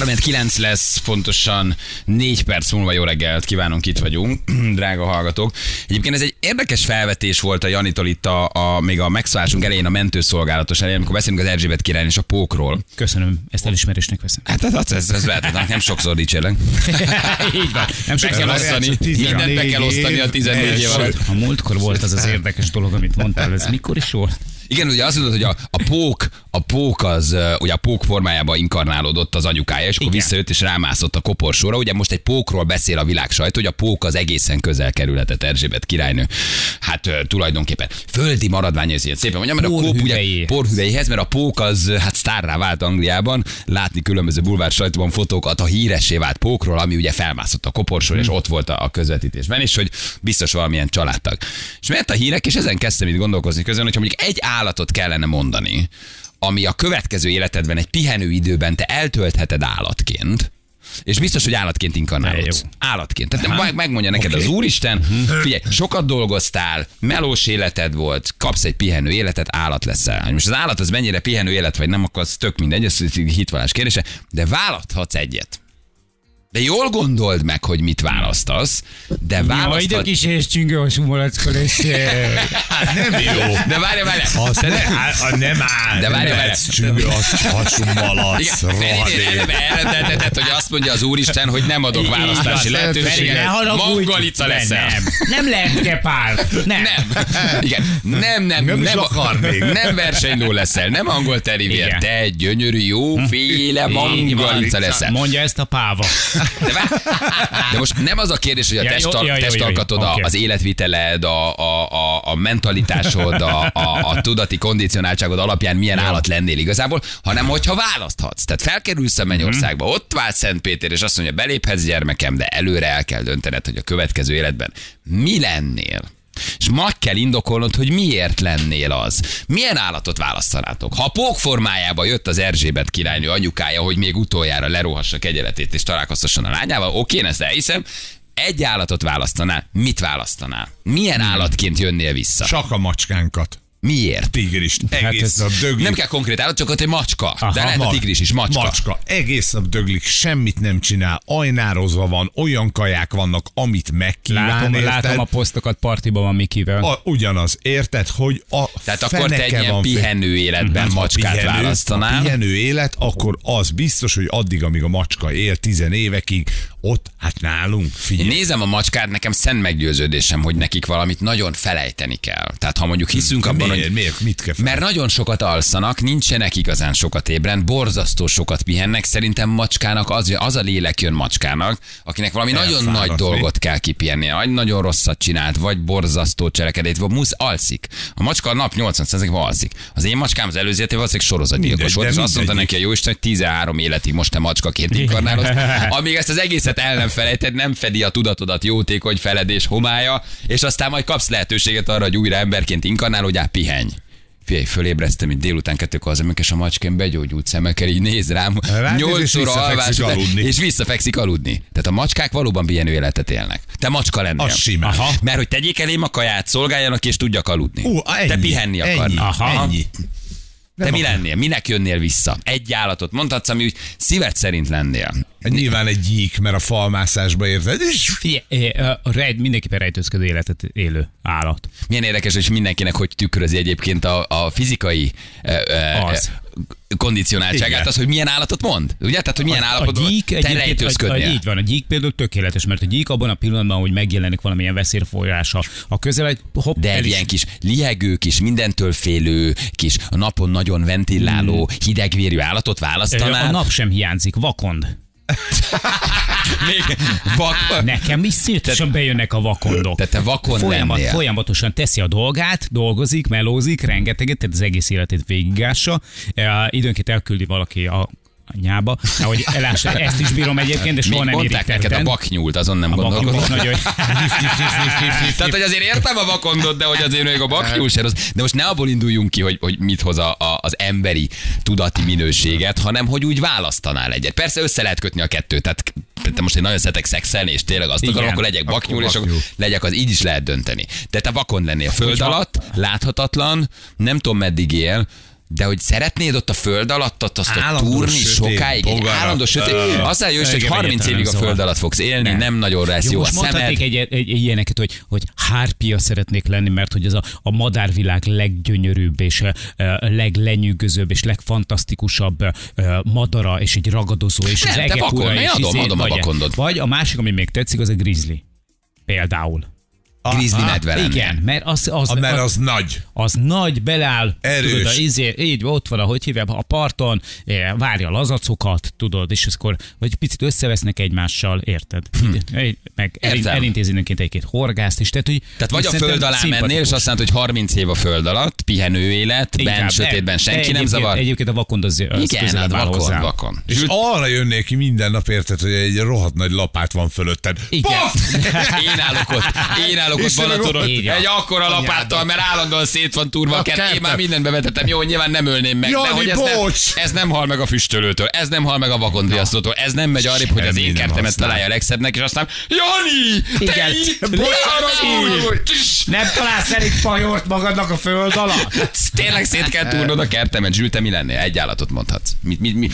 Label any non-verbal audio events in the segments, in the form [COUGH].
3-9 lesz, pontosan 4 perc múlva jó reggelt kívánunk, itt vagyunk, [CLEARS THROAT] drága hallgatók. Egyébként ez egy érdekes felvetés volt a Janitól itt a, a még a megszállásunk elején a mentőszolgálatos elején, amikor beszélünk az Erzsébet király és a pókról. Köszönöm, ezt elismerésnek veszem. Hát ez, ez, ez, ez lehet, nem sokszor dicsérlek. [LAUGHS] Így van. Nem Meg kell sokszor osztani, 14 mindent be kell osztani a 14 év alatt. A múltkor volt az az érdekes dolog, amit mondtál, ez mikor is volt? Igen, ugye azt mondod, hogy a, a pók, a pók az, ugye a pók formájában inkarnálódott az anyukája, és akkor Igen. visszajött és rámászott a koporsóra. Ugye most egy pókról beszél a világ sajtó, hogy a pók az egészen közel kerülhetett Erzsébet királynő. Hát tulajdonképpen földi maradvány, ez ilyen szépen mondjam, mert a kóp ugye porhüvelyéhez, mert a pók az hát sztárrá vált Angliában, látni különböző bulvár sajtóban fotókat a híressé vált pókról, ami ugye felmászott a koporsóra, és ott volt a, a közvetítésben, és hogy biztos valamilyen családtag. És mert a hírek, és ezen kezdtem itt gondolkozni közön, hogyha mondjuk egy állatot kellene mondani, ami a következő életedben egy pihenő időben te eltöltheted állatként, és biztos, hogy állatként inkarnálódsz. Állatként. Tehát meg, megmondja neked okay. az Úristen, figyelj, sokat dolgoztál, melós életed volt, kapsz egy pihenő életet, állat leszel. Most az állat az mennyire pihenő élet, vagy nem, akkor az tök mindegy, ez hitvallás kérdése, de választhatsz egyet. De jól gondold meg, hogy mit választasz, de Jaj, de kis és csingős malackol, és Hát nem jó. De várj, várj, Az ne, á, nem áll. De várj, várj. lesz Csüngő, az hasú malac. Elrendeltetett, hogy azt mondja az Úristen, hogy nem adok választási lehetőséget. ne haragudj. Mongolica leszel. Nem, nem lehet gepár. Nem. Nem. Igen. Nem, nem, Nem nem, akarnék. nem versenyló leszel, nem angol terivér, te gyönyörű, jóféle mongolica leszel. Mondja ezt a páva. De, vár- de most nem az a kérdés, hogy a Ja, testal, ja, testalkatod, az életviteled, a, a, a, a mentalitásod, a, a, a tudati kondicionáltságod alapján milyen állat lennél igazából, hanem hogyha választhatsz. Tehát felkerülsz a mennyországba, ott vált Szentpéter, és azt mondja, beléphetsz gyermekem, de előre el kell döntened, hogy a következő életben mi lennél. És meg kell indokolnod, hogy miért lennél az. Milyen állatot választanátok? Ha pók formájába jött az Erzsébet királynő anyukája, hogy még utoljára lerohassa kegyeletét és találkoztasson a lányával, oké, én ezt elhiszem, egy állatot választanál, mit választanál? Milyen állatként jönnél vissza? Csak a macskánkat. Miért? Tigris. Egész ez- nap döglik. Nem kell konkrét állat, csak ott egy macska. Aha, de lehet a tigris is, macska. Macska. Egész nap döglik, semmit nem csinál, ajnározva van, olyan kaják vannak, amit megkíván, Látom, érted? látom a posztokat, partiban van Mikivel. A, ugyanaz, érted, hogy a Tehát akkor te egy ilyen pihenő életben Ha macskát pihenő- választanál. Pihenő élet, akkor az biztos, hogy addig, amíg a macska él, tizen évekig, ott, hát nálunk, Én figyelj. nézem a macskát, nekem szent meggyőződésem, hogy nekik valamit nagyon felejteni kell. Tehát ha mondjuk hiszünk abban, miért, miért, mit kell fel? Mert nagyon sokat alszanak, nincsenek igazán sokat ébren, borzasztó sokat pihennek. Szerintem macskának az, az a lélek jön macskának, akinek valami nagyon Elfáradni. nagy dolgot kell kipihennie, vagy nagyon rosszat csinált, vagy borzasztó cselekedét, vagy musz alszik. A macska a nap 80%-ban alszik. Az én macskám az előző évben valószínűleg sorozatgyilkos volt, és azt mondta neki a Jóisten, hogy 13 életig most te macskaként inkarnálod. Amíg ezt az egészet el nem felejted, nem fedi a tudatodat jótékony feledés homája, és aztán majd kapsz lehetőséget arra, hogy újra emberként inkarnálódjál, pihenj. Figyelj, fölébreztem, itt délután kettőkor az és a macském begyógyult szemekkel, így néz rám, Ránéz, és 8 óra visszafekszik alvás aludni. és visszafekszik aludni. Tehát a macskák valóban pihenő életet élnek. Te macska lennél. Az simán. Aha. Mert hogy tegyék elém a kaját, szolgáljanak és tudjak aludni. Ú, ennyi, Te pihenni ennyi, akarnál. Aha. Ennyi. Te mi lennél? Minek jönnél vissza? Egy állatot mondhatsz, ami úgy szíved szerint lennél. Nyilván egy gyík, mert a falmászásba érted, és Figyelj, eh, a rejt, mindenképpen rejtőzködő életet élő állat. Milyen érdekes, hogy mindenkinek hogy tükrözi egyébként a, a fizikai ö, Az. kondicionáltságát, Igen. az, hogy milyen állatot mond. Ugye? Tehát, hogy milyen a állapotban gyík te a, a, rejtőzködnél. így van, a gyík például tökéletes, mert a gyík abban a pillanatban, hogy megjelenik valamilyen veszélyforrása a közel, egy hopp, De egy is- ilyen kis liegő, kis mindentől félő, kis a napon nagyon ventiláló, hidegvérű állatot a választanál. nap sem hiányzik, vakond. [LAUGHS] Még vak... Nekem is szétosan bejönnek a vakondok. Tehát te vakond Folyamat, lennél. folyamatosan teszi a dolgát, dolgozik, melózik, rengeteget, tehát az egész életét végigássa. E, időnként elküldi valaki a anyába, ahogy elássa, ezt is bírom egyébként, de soha nem mondták neked a baknyúlt, azon nem A gondolkodom. nagyon [LAUGHS] Tehát, hogy azért értem a vakondot, de hogy azért még a baknyúl se rossz. De most ne abból induljunk ki, hogy, hogy mit hoz a, a, az emberi tudati minőséget, hanem hogy úgy választanál egyet. Persze össze lehet kötni a kettőt. Tehát te most én nagyon szeretek szexelni, és tényleg azt Igen. akarom, akkor legyek Akkor baknyúl, és akkor legyek az, így is lehet dönteni. De te vakon lennél föld alatt, láthatatlan, nem tudom meddig él, De hogy szeretnéd ott a föld alatt ott azt a Állandó túrni sötét, sokáig, egy bogarak. állandó sötét. Azt mondja, hogy Igen, 30 egyáltalán évig a nem föld alatt fogsz élni, nem nagyon lesz Jó, jó a szemed. egy, egy, egy ilyeneket, hogy, hogy hárpia szeretnék lenni, mert hogy ez a, a madárvilág leggyönyörűbb és a, a leglenyűgözőbb és legfantasztikusabb a, madara és egy ragadozó és Nem, az te egek vakond, ura én és adom, izé, adom a vakondot. vagy a másik, ami még tetszik, az a grizzly. Például. Grizzly medve lennél. Igen, mert az, az, Ah, mert az nagy. az nagy, beláll, Erős. tudod, a izé, így ott van, ahogy hívják, a parton, várja a lazacokat, tudod, és akkor vagy picit összevesznek egymással, érted? Így, Meg elin, Értem. elintéz időnként egy-két horgászt is, tehát, hogy Tehát vagy a föld alá mennél, és azt mondod, hogy 30 év a föld alatt, pihenő élet, Inkább, bent, sötétben senki nem zavar. Egyébként a vakond az, az Igen, hát vakon, hozzá. vakon. És arra jönnék ki minden nap, érted, hogy egy rohadt nagy lapát van fölötted. Igen. [LAUGHS] Én állok ott, én állok ott Istenem, Balatonon, így van. egy akkora lapáttal, mert állandóan szét van turva a kert. Én már mindent bevetettem, jó, nyilván nem ölném meg, de Jani, hogy ez nem, bocs! ez nem hal meg a füstölőtől, ez nem hal meg a vakondriasztótól, ez nem megy arrébb, hogy az én nem kertemet találja a legszebbnek, és aztán Jani, Igen. Nem találsz elég pajort magadnak a föld alatt? Tényleg szét kell túrnod a kertemet, Zsül, te mi lennél? Egy állatot mondhatsz. Mi, mi, mi,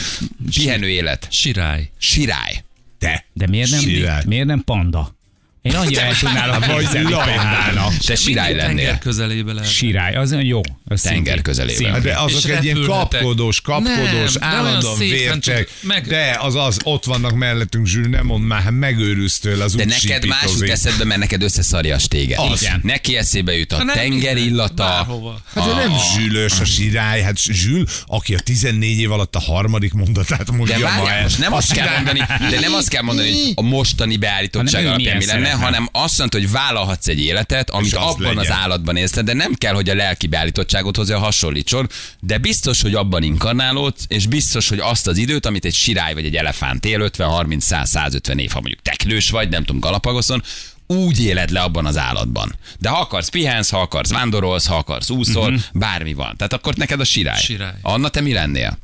pihenő élet. Sirály. Sirály. Te. De miért nem, Sirály. miért nem panda? Én annyira el tudnálok Vagy képzelni pandának. Te sirály Mindig tenger lennél. közelébe lehet. Sirály, az olyan jó. Az Tenger szintén. közelében. Szintén. De azok egy ilyen kapkodós, kapkodós, Nem, állandóan vércsek. meg- De az az, ott vannak mellettünk, Zsül, nem mond már, hát megőrülsz tőle, az De neked más jut sípítozik. eszedbe, mert neked összeszarja a téged. Az. Igen. Neki eszébe jut a Ha nem, tenger illata. bárhova. Hát de nem zsülös a sirály, hát Zsül, aki a 14 év alatt a harmadik mondatát mondja De ma várjál, el. most nem azt kell mondani, de nem azt kell mondani, hogy a mostani beállítottság alapján mi lenne, szeretne. hanem azt mondta, hogy vállalhatsz egy életet, amit az abban az legyen. állatban élsz, de nem kell, hogy a lelki beállítottságot hozzá hasonlítson, de biztos, hogy abban inkarnálódsz, és biztos, hogy azt az időt, amit egy sirály vagy egy elefánt él, 50, 30, 100, 150 év, ha mondjuk teknős vagy, nem tudom, Galapagoszon, úgy éled le abban az állatban. De ha akarsz, pihensz, ha akarsz, vándorolsz, ha akarsz, úszol, uh-huh. bármi van. Tehát akkor neked a sirály. Sirály. Anna, te mi lennél?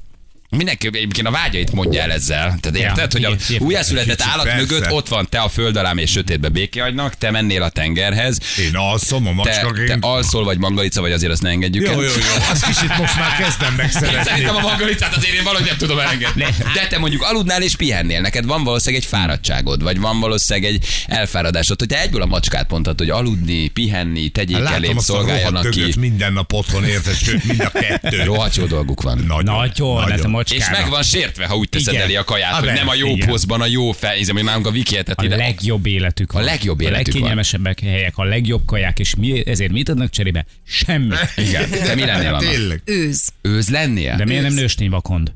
Mindenki egyébként a vágyait mondja el ezzel. Tehát érted, Ja, hogy a igen, igen. újjászületett állat persze. mögött ott van te a föld alá és sötétbe békehagynak, te mennél a tengerhez, Én alszom a te, macskaként. te alszol vagy mangalica, vagy azért azt ne engedjük Jó, el. jó, jó, azt kicsit most már kezdem Én megszeretni. szerintem a mangalicát azért én valahogy nem tudom elengedni. De te mondjuk aludnál és pihennél, neked van valószínűleg egy fáradtságod, vagy van valószínűleg egy elfáradásod, hogy te egyből a macskát mondtad, hogy aludni, pihenni, tegyék Hát Látom elém, a szolgáljanak ki. minden nap otthon, érted? Sőt, mind a kettő. Rohadt jó dolguk van. Nagyon, hát a macskának. És meg van sértve, ha úgy teszed Igen. elé a kaját, Ah, hogy de, nem a jó igen. poszban, a jó fel, ízem, hogy nálunk a Viki A legjobb életük van. A legjobb életük A van. legkényelmesebbek helyek, a legjobb kaják, és mi, ezért mit adnak cserébe? Semmit. [LAUGHS] Igen. Te mi lennél annak? Tényleg. Őz. Őz lennél? De miért nem nőstény vakond? [LAUGHS]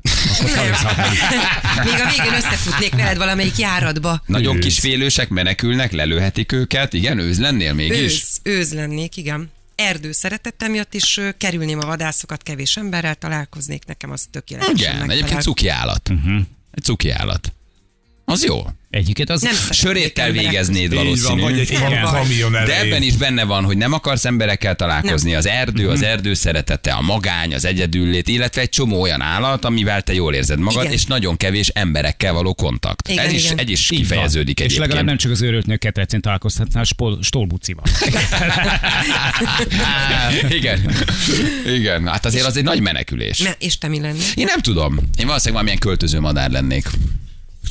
Még a végén összefutnék veled valamelyik járatba. Nagyon kis félősek menekülnek, lelőhetik őket. Igen, őz lennél mégis? Őz, őz lennék, igen. Erdő szeretettem miatt is kerülném a vadászokat, kevés emberrel találkoznék, nekem az tökéletesen Igen, egyébként cuki állat. Mhm. Egy cuki állat. Az jó. Egyiket az... Nem Söréttel végeznéd Így van, vagy egy kamion De ebben is benne van, hogy nem akarsz emberekkel találkozni. Nem. Az erdő, Mhm. az erdő szeretete, a magány, az egyedüllét, illetve egy csomó olyan állat, amivel te jól érzed magad, Igen. és nagyon kevés emberekkel való kontakt. Igen, ez, is, igen. egy is Így van. kifejeződik És egyébként. legalább nem csak az őrült nők ketrecén találkozhatnál Spol- Stolbucival. [LAUGHS] Igen. Igen. Hát azért az egy nagy menekülés. Ne, és te mi lennél? Én nem tudom. Én valószínűleg valamilyen költöző madár lennék.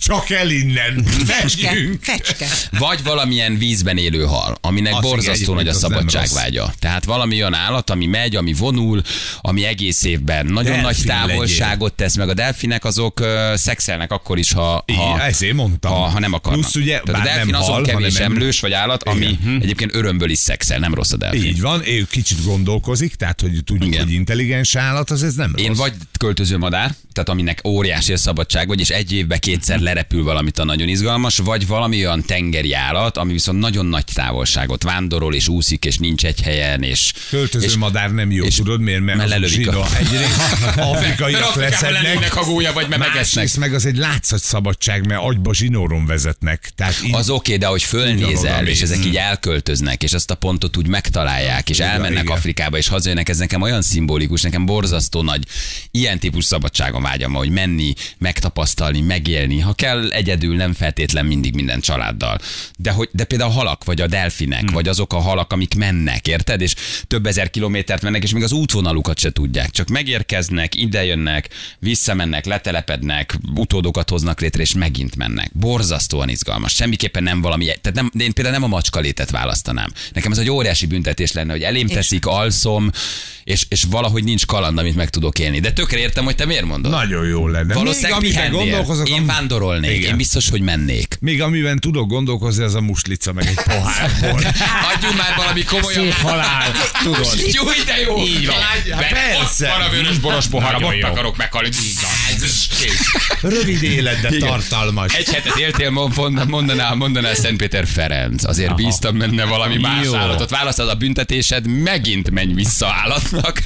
Csak el innen. Fecske, fecske. Vagy valamilyen vízben élő hal, aminek Az igen, borzasztó nagy a szabadságvágya. Tehát valami olyan állat, ami megy, ami vonul, ami egész évben nagyon Delfin nagy távolságot legyél. tesz meg. A delfinek azok uh, szexelnek akkor is, ha, ha, ezért mondtam. ha, ha nem akarnak. Plusz ugye, Tehát a delfin nem azon hal, kevés hanem emlős vagy állat, ami Igen. egyébként örömből is szexel, nem rossz a delfin. Így van, ő kicsit gondolkozik, tehát hogy tudjuk, Igen. hogy intelligens állat, az ez nem Én rossz. vagy költöző madár, tehát aminek óriási a szabadság, vagy és egy évben kétszer lerepül valamit a nagyon izgalmas, vagy valami olyan tengeri állat, ami viszont nagyon nagy távolságot vándorol, és úszik, és nincs egy helyen, és... Költöző és, madár nem jó, és- tudod miért? Mert, [LAUGHS] mert lelövik a-. Egyrészt afrikaiak leszednek, a gólya, vagy megesznek. Másrészt meg az egy látszat szabadság, mert agyba zsinóron vezetnek. Tehát így, Az oké, okay, de hogy fölnézel, és ezek így elköltöznek, és azt a pontot úgy megtalálják, és elmennek. Afrikába, és hazajönnek, ez nekem olyan szimbolikus, nekem borzasztó nagy ilyen típus szabadságon vágyam, hogy menni, megtapasztalni, megélni. Ha kell egyedül, nem feltétlen mindig minden családdal. De, hogy, de például a halak, vagy a delfinek, hmm. vagy azok a halak, amik mennek, érted? És több ezer kilométert mennek, és még az útvonalukat se tudják. Csak megérkeznek, idejönnek, visszamennek, letelepednek, utódokat hoznak létre, és megint mennek. Borzasztóan izgalmas. Semmiképpen nem valami, tehát nem, de én például nem a macska létet választanám. Nekem ez egy óriási büntetés lenne, hogy elém teszik, alszom, és, és valahogy nincs kaland, amit meg tudok élni. De tökre értem, hogy te miért mondod. Nagyon jó lenne. Valószínűleg Még pihennél. gondolkozok, Én am- vándorolnék. Igen. Én biztos, hogy mennék. Még amiben tudok gondolkozni, az a muslica, meg egy pohárból. [LAUGHS] Adjunk már valami komolyabb. Szép halál, tudod. Jó, de jó. Így van. Persze. Van a vörös boros Nagyon ott akarok meghalni. Rövid élet, de Igen. tartalmas. Egy hetet éltél, mond- mondaná, mondaná Szentpéter Ferenc. Azért Aha. bíztam benne valami más Jó. állatot. Választod a büntetésed, megint menj vissza állatnak.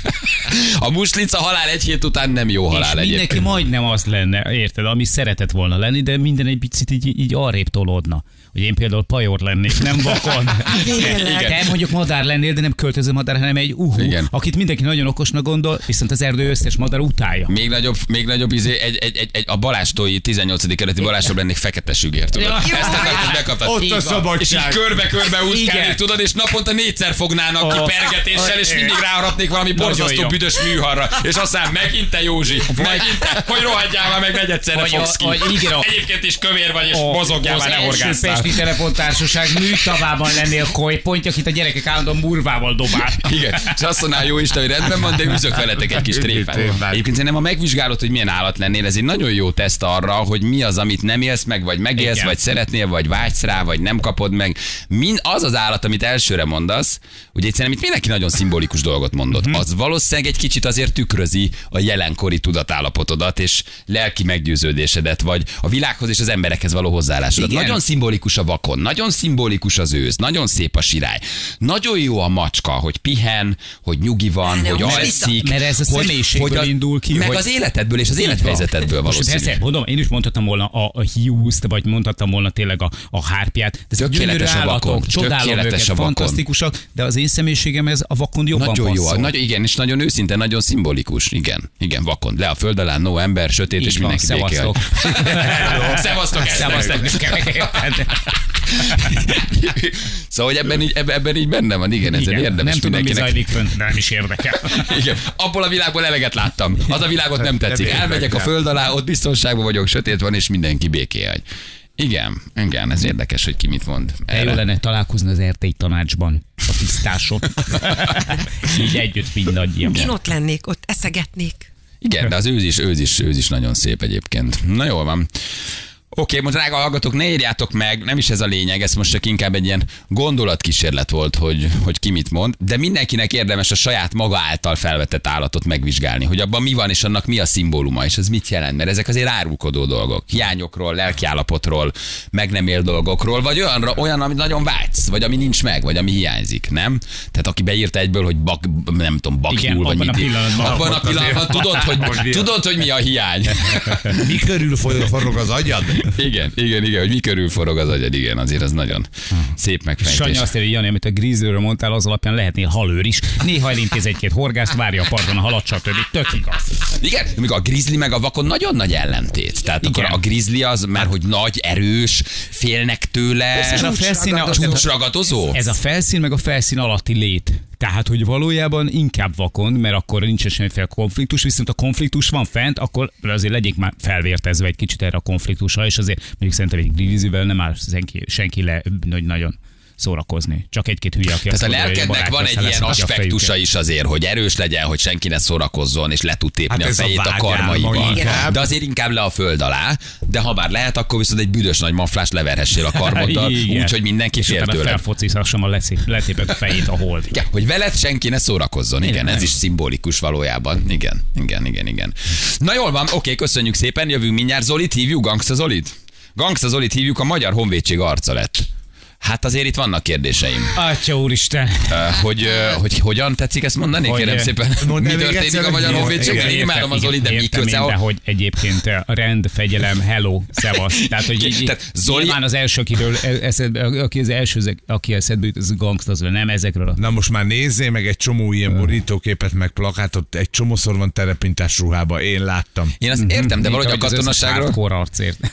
A muslica halál egy hét után nem jó halál és mindenki egyébként. majdnem az lenne, érted, ami szeretett volna lenni, de minden egy picit így, így arrébb tolódna. Hogy én például pajor lennék, nem vakon. [LAUGHS] Te mondjuk madár lennél, de nem költöző madár, hanem egy uhu, Igen. akit mindenki nagyon okosnak gondol, viszont az erdő összes madár utálja. Még nagyobb, még nagyobb izé, egy, egy, egy, egy a Balástói 18. kerületi Balázsról lennék fekete sügér, tudod? Ja. Ezt akartad, megkaptad. Ott a szabadság. És így körbe-körbe úszkálnék, tudod, és naponta négyszer fognának ki Oh. pergetéssel, és mindig ráharapnék valami borzasztó büdös műharra. És aztán megint te Józsi, megint te, hogy rohadjál már meg negyedszerre a- fogsz ki. a- Egyébként is kövér vagy, és A- mozogjál már, ne első Pesti Telefontársaság műtavában lennél kolypont, akit a gyerekek állandóan murvával dobál. Igen, és azt mondaná, jó Isten, hogy rendben van, de üzök veletek egy kis tréfát. Egyébként szerintem, ha megvizsgálod, hogy milyen állat lennél, ez egy nagyon jó teszt arra, hogy mi az, amit nem élsz meg, vagy megélsz, Igen. vagy szeretnél, vagy vágysz rá, vagy nem kapod meg. Mind az az állat, amit elsőre mondasz, ugye egyszerűen itt mindenki nagyon szimbolikus dolgot mondott. Mhm. Az valószínűleg egy kicsit azért tükrözi a jelenkori tudatállapotodat és lelki meggyőződésedet, vagy a világhoz és az emberekhez való hozzáállásodat. Igen. Nagyon szimbolikus a vakon, nagyon szimbolikus az ősz, nagyon szép a sirály. Nagyon jó a macska, hogy pihen, hogy nyugi van, Ne, hogy alszik. Mert ez a hogy- személyiségből hogy a- indul ki, Meg hogy- az életedből és az élethelyzetedből Most valószínű. persze, mondom, én is mondhattam volna a, a hiúzt, vagy mondhattam volna tényleg a, a hárpiát. De ezek Tökéletes a vakon, csodálom tökéletes őket, a vakon. fantasztikusak, de az én személyiségem ez a vakon jobban Nagyon jó, passzol. nagyon, igen, és nagyon őszinte, nagyon szimbolikus. Igen, igen, vakon. Le a föld alá, no ember, sötét, Így és van, mindenki béké. [LAUGHS] szevasztok. Szevasztok, Szevasztok. [LAUGHS] Szóval, hogy ebben így, ebben, így benne van, igen, ezen Igen, érdemes nem tudom, mi zajlik fönt, de nem is érdekel. Igen, abból a világból eleget láttam. Az a világot nem tetszik. Nem Elmegyek a föld alá, ott biztonságban vagyok, sötét van, és mindenki békéhagy. Igen, igen, ez érdekes, hogy ki mit mond. De jó lenne találkozni az RTI tanácsban, a tisztáson. [LAUGHS] Így együtt mindannyian. Én ott lennék, ott eszegetnék. Igen, de az őz is, őz is, őz is nagyon szép egyébként. Na jól van. Oké, most drága hallgatók, ne írjátok meg, nem is ez a lényeg, ez most csak inkább egy ilyen gondolatkísérlet volt, hogy, hogy ki mit mond, de mindenkinek érdemes a saját maga által felvetett állatot megvizsgálni, hogy abban mi van, és annak mi a szimbóluma, és ez mit jelent, mert ezek azért árulkodó dolgok, hiányokról, lelkiállapotról, meg nem él dolgokról, vagy olyanra, olyan, amit nagyon vágysz, vagy ami nincs meg, vagy ami hiányzik, nem? Tehát aki beírta egyből, hogy bak, nem tudom, baknyúl, vagy abban a mit pillanatban. abban a pillanatban tudod, hogy, tudod, hogy mi a hiány. Mi körül forog az agyad? Igen, igen, igen, hogy mi körül forog az agyad, igen, azért az nagyon szép megfejtés. Sanyi azt írja, Jani, amit a grízőről mondtál, az alapján lehetnél halőr is. Néha elintéz egy-két horgászt, várja a parton a halat, stb. Tök igaz. Igen, még a grizzly meg a vakon nagyon nagy ellentét. Tehát Igen. akkor a grizzly az, mert hogy nagy, erős, félnek tőle, Ez a felszíne, csúcsragadozó. Ez a felszín, meg a felszín alatti lét. Tehát, hogy valójában inkább vakon, mert akkor nincsen semmiféle konfliktus, viszont a konfliktus van fent, akkor azért legyék már felvértezve egy kicsit erre a konfliktusra, és azért mondjuk szerintem egy grizzlyvel nem áll senki, senki le nagyon szórakozni. Csak egy-két hülye, aki Tehát a lelkednek van egy ilyen a aspektusa is azért, hogy erős legyen, hogy senki ne szórakozzon, és le tud tépni Hát a a fejét a, vágyálma karmaival. inkább. De azért inkább le a föld alá, de ha bár lehet, akkor viszont egy büdös nagy maflást leverhessél a karmoddal, [LAUGHS] Igen. úgy, hogy mindenki és fél tőle. felfocizhassam a letépett fejét a hold. Igen, hogy veled senki ne szórakozzon. Igen, Igen, ez nem. is szimbolikus valójában. Igen, igen, igen, igen. Na jól van, oké, köszönjük szépen, jövünk mindjárt. Zolit hívjuk, Gangsta Zolit? Gangsta Zolit hívjuk, a Magyar Honvédség arca lett. Hát azért itt vannak kérdéseim. Atya úristen. Hogy, hogy hogyan tetszik ezt mondani? Hogy, Kérem szépen. mondd Mi történik a Magyar Honvédségben? Imádom az Zoli, de mi értem én, köze? de a- hogy egyébként a rend, fegyelem, hello, szevasz. Tehát, hogy így, Tehát Zoli- nyilván az első, akiről eszedbe, aki az első, aki eszedbe jut, az gangsta, nem ezekről Na most már nézzél meg egy csomó ilyen borítóképet, meg plakátot, egy csomószor van terepintás ruhába, én láttam. Én azt értem, de valahogy a katonaságról...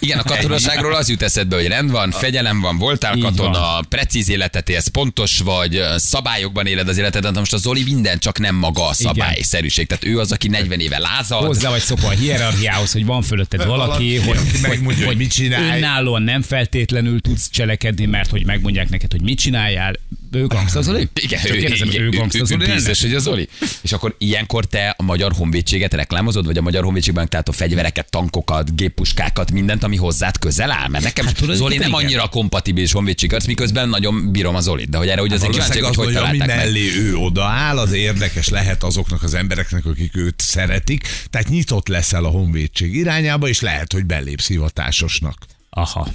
Igen, a katonaságról az jut eszedbe, hogy rend van, fegyelem van, voltál katona, van. precíz életet élsz, pontos vagy, szabályokban éled az életedet, de most a Zoli minden csak nem maga a szabályszerűség. Tehát ő az, aki 40 éve lázad. Hozzá vagy szokva a hierarchiához, hogy van fölötted valaki, Valaki, hogy, aki hogy, megmondja, hogy mit csinálj. önállóan nem feltétlenül tudsz cselekedni, mert hogy megmondják neked, hogy mit csináljál. Ő gangsta Zoli? [LAUGHS] Igen, Csak ő, kérdezem, igen, ő gangsta Zoli biztos, hogy a Zoli. És akkor ilyenkor te a Magyar Honvédséget reklámozod, vagy a Magyar Honvédségben tehát a fegyvereket, tankokat, géppuskákat, mindent, ami hozzád közel áll? Mert nekem hát, tudod, Zoli nem igen. annyira kompatibilis honvédség arc, miközben nagyon bírom a Zolit. De hogy erre hogy azért kíváncsi, az, hogy hogy ami találták meg. mellé ő odaáll, az érdekes lehet azoknak az embereknek, akik őt szeretik. Tehát nyitott leszel a honvédség irányába, és lehet, hogy belépsz hivatásosnak. Aha.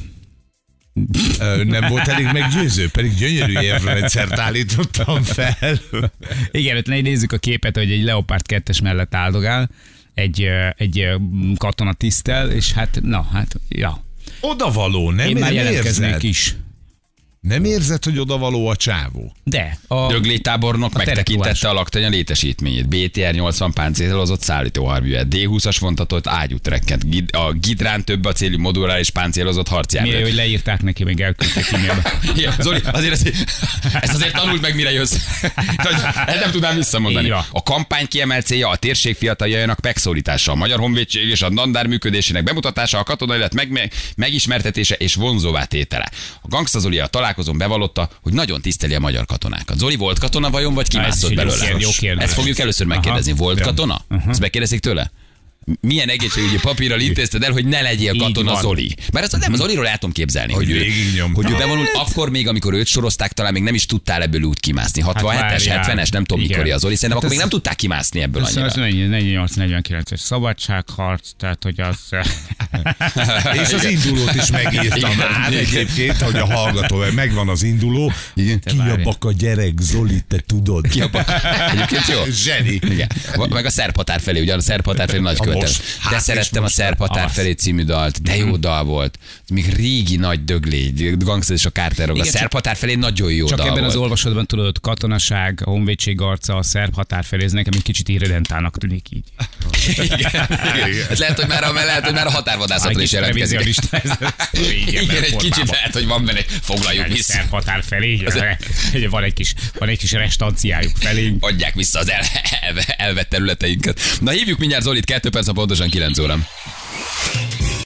Nem volt elég meggyőző, pedig gyönyörű érvrendszert állítottam fel. Igen, ott nézzük a képet, hogy egy Leopard 2-es mellett áldogál, egy, egy katona tisztel, és hát, na, hát, ja. Odavaló, nem, Én már jelentkeznék érzed? is. Nem érzed, hogy odavaló a csávó? De. A, Döglé tábornok A megtekintette a laktanya létesítményét. BTR 80 páncélozott szállítóharművet, D20-as vontatott ágyútrekket, Gid- a Gidrán több a célú moduláris páncélozott harcjárművet. hogy leírták neki, meg e-mailbe. [LAUGHS] Igen, Zoli, azért ezt, ezt azért tanult meg, mire jössz. [LAUGHS] Ezt nem tudnám visszamondani. Van. A kampány kiemelt célja a térség fiataljainak megszólítása, a Magyar Honvédség és a Dandár működésének bemutatása, a katonai élet meg, megismertetése és vonzóvá tétele. A Gangsta Zoli a találkozón bevallotta, hogy nagyon tiszteli a magyar katonákat. Zoli volt katona vajon, vagy kimászott jó belőle? jó kérdés. Ezt fogjuk először megkérdezni. Aha. Volt katona? Ezt megkérdezik tőle? Milyen egészségügyi papírral intézted el, hogy ne legyél katona. Zoli? Mert ezt nem, az Zoliról el tudom képzelni, Hogy hogy, ő, hogy ő bevonult akkor még, amikor őt sorozták, talán még nem is tudtál ebből úgy kimászni. 67-es, várjál. 70-es, nem tudom mikor a Zoli, szerintem Hát akkor még nem tudták kimászni ebből Ez az annyira. 48-49-es szabadságharc, tehát hogy az... [LAUGHS] És az indulót is megírtam már egyébként, hogy a hallgató, megvan az induló. Igen. Ki a gyerek, Zoli, te tudod. Ki a pa- Egyébként jó. Zseni. Igen. Meg a szerb határ felé, ugye a szerb határ felé nagy A most. Hát De szerettem a szerb határ felé című dalt, de jó dal volt. Még régi nagy döglé, Gangster és a Carter A szerb határ felé nagyon jó Csak dal ebben volt. az olvasatban tudod, katonaság, a honvédség arca, a szerb határ felé, ez nekem egy kicsit irredentának tűnik így. Igen. [LAUGHS] Hát lehet, hogy már a, lehet, hogy már a határvadászatra is jelentkezik. revizionista, ez- ez [LAUGHS] Igen, a egy kicsit lehet, hogy van benne, foglaljuk vissza. szerb határ felé, van egy kis, van egy kis restanciájuk felé. Adják vissza az el, [LAUGHS] elve, elvett területeinket. Na hívjuk mindjárt Zolit, kettő perc a pontosan 9 óra.